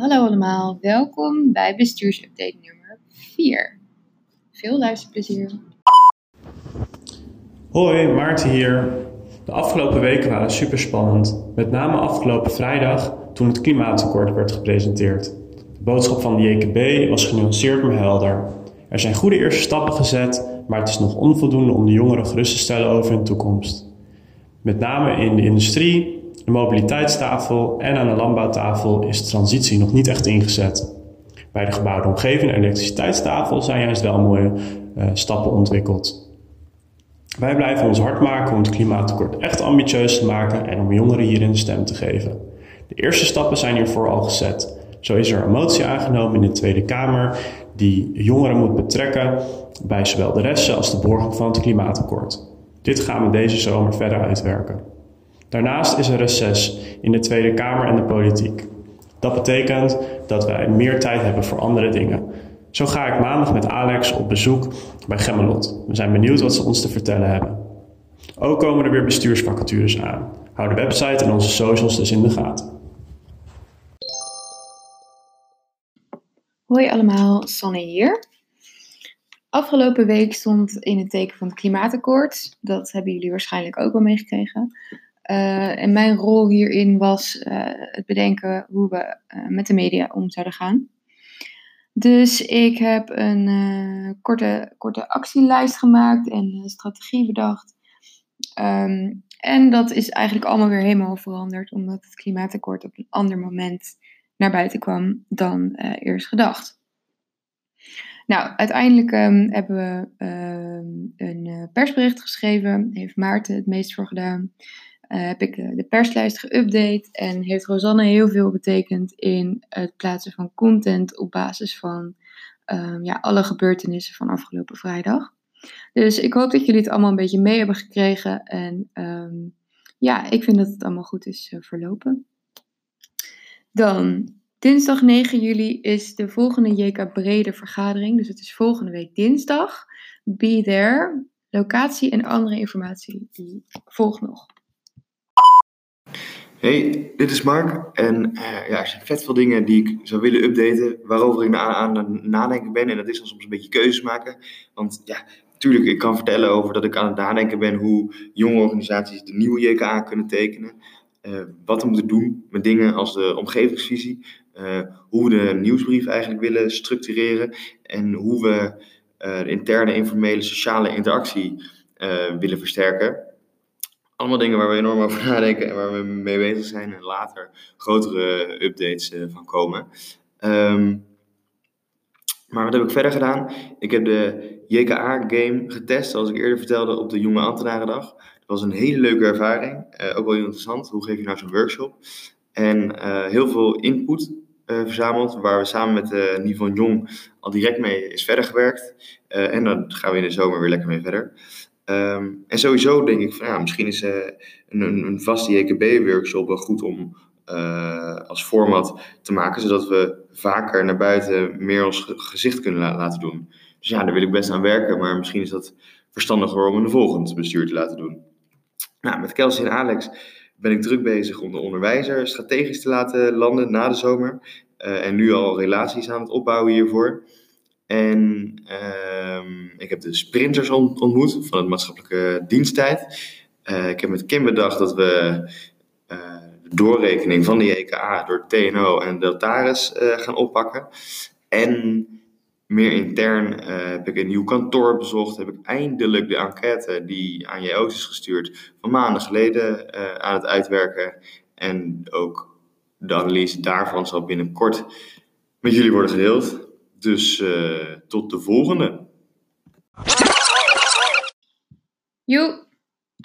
Hallo allemaal, welkom bij bestuursupdate nummer 4. Veel luisterplezier. Hoi, Maarten hier. De afgelopen weken waren super spannend. Met name afgelopen vrijdag toen het klimaatakkoord werd gepresenteerd. De boodschap van de JKB was genuanceerd maar helder. Er zijn goede eerste stappen gezet, maar het is nog onvoldoende om de jongeren gerust te stellen over hun toekomst. Met name in de industrie, de mobiliteitstafel en aan de landbouwtafel is de transitie nog niet echt ingezet. Bij de gebouwde omgeving en elektriciteitstafel zijn juist wel mooie uh, stappen ontwikkeld. Wij blijven ons hard maken om het klimaatakkoord echt ambitieus te maken en om jongeren hierin de stem te geven. De eerste stappen zijn hiervoor al gezet. Zo is er een motie aangenomen in de Tweede Kamer die jongeren moet betrekken bij zowel de resten als de borging van het klimaatakkoord. Dit gaan we deze zomer verder uitwerken. Daarnaast is er reces in de Tweede Kamer en de politiek. Dat betekent dat wij meer tijd hebben voor andere dingen. Zo ga ik maandag met Alex op bezoek bij Gemmelot. We zijn benieuwd wat ze ons te vertellen hebben. Ook komen er weer bestuursvacatures aan. Hou de website en onze socials dus in de gaten. Hoi allemaal, Sanne hier. Afgelopen week stond in het teken van het klimaatakkoord. Dat hebben jullie waarschijnlijk ook wel meegekregen. Uh, en mijn rol hierin was uh, het bedenken hoe we uh, met de media om zouden gaan. Dus ik heb een korte, korte actielijst gemaakt en strategie bedacht. Um, en dat is eigenlijk allemaal weer helemaal veranderd, omdat het klimaatakkoord op een ander moment naar buiten kwam dan eerst gedacht. Nou, uiteindelijk um, hebben we uh, een persbericht geschreven. Heeft Maarten het meest voor gedaan. Uh, heb ik de perslijst geüpdate en heeft Rosanne heel veel betekend in het plaatsen van content op basis van um, ja, alle gebeurtenissen van afgelopen vrijdag. Dus ik hoop dat jullie het allemaal een beetje mee hebben gekregen en um, ja, ik vind dat het allemaal goed is uh, verlopen. Dan Dinsdag 9 juli is de volgende JK Brede vergadering. Dus het is volgende week dinsdag. Be there. Locatie en andere informatie die volgt nog. Hey, dit is Mark. En uh, ja, er zijn vet veel dingen die ik zou willen updaten. Waarover ik aan, aan nadenken ben. En dat is dan soms een beetje keuzes maken. Want ja, natuurlijk, ik kan vertellen over dat ik aan het nadenken ben hoe jonge organisaties de nieuwe JKA kunnen tekenen. Uh, wat we moeten doen met dingen als de omgevingsvisie. Uh, hoe we de nieuwsbrief eigenlijk willen structureren. En hoe we de interne, informele, sociale interactie willen versterken. Allemaal dingen waar we enorm over nadenken en waar we mee bezig zijn. En later grotere updates van komen. Um, maar wat heb ik verder gedaan? Ik heb de JKA-game getest, zoals ik eerder vertelde, op de Jonge Ambtenarendag. Dat was een hele leuke ervaring. Uh, ook wel interessant. Hoe geef je nou zo'n workshop? En uh, heel veel input verzameld, waar we samen met uh, Nivon Jong al direct mee is verder gewerkt. en dan gaan we in de zomer weer lekker mee verder. Um, en sowieso denk ik van ja, misschien is een, een, een vaste JKB-workshop wel goed om uh, als format te maken, zodat we vaker naar buiten meer ons gezicht kunnen la laten doen. Dus ja, daar wil ik best aan werken, maar misschien is dat verstandiger om een volgend bestuur te laten doen. Nou, met Kelsey en Alex ben ik druk bezig om de onderwijzer strategisch te laten landen na de zomer. Uh, en nu al relaties aan het opbouwen hiervoor. En uh, ik heb de sprinters ontmoet van het maatschappelijke diensttijd. Uh, ik heb met Kim bedacht dat we doorrekening van de JKA door TNO en Deltaris uh, gaan oppakken. En meer intern heb ik een nieuw kantoor bezocht. Heb ik eindelijk de enquête die aan JO's is gestuurd van maanden geleden aan het uitwerken. En ook de analyse daarvan zal binnenkort met jullie worden gedeeld. Dus tot de volgende. Joep.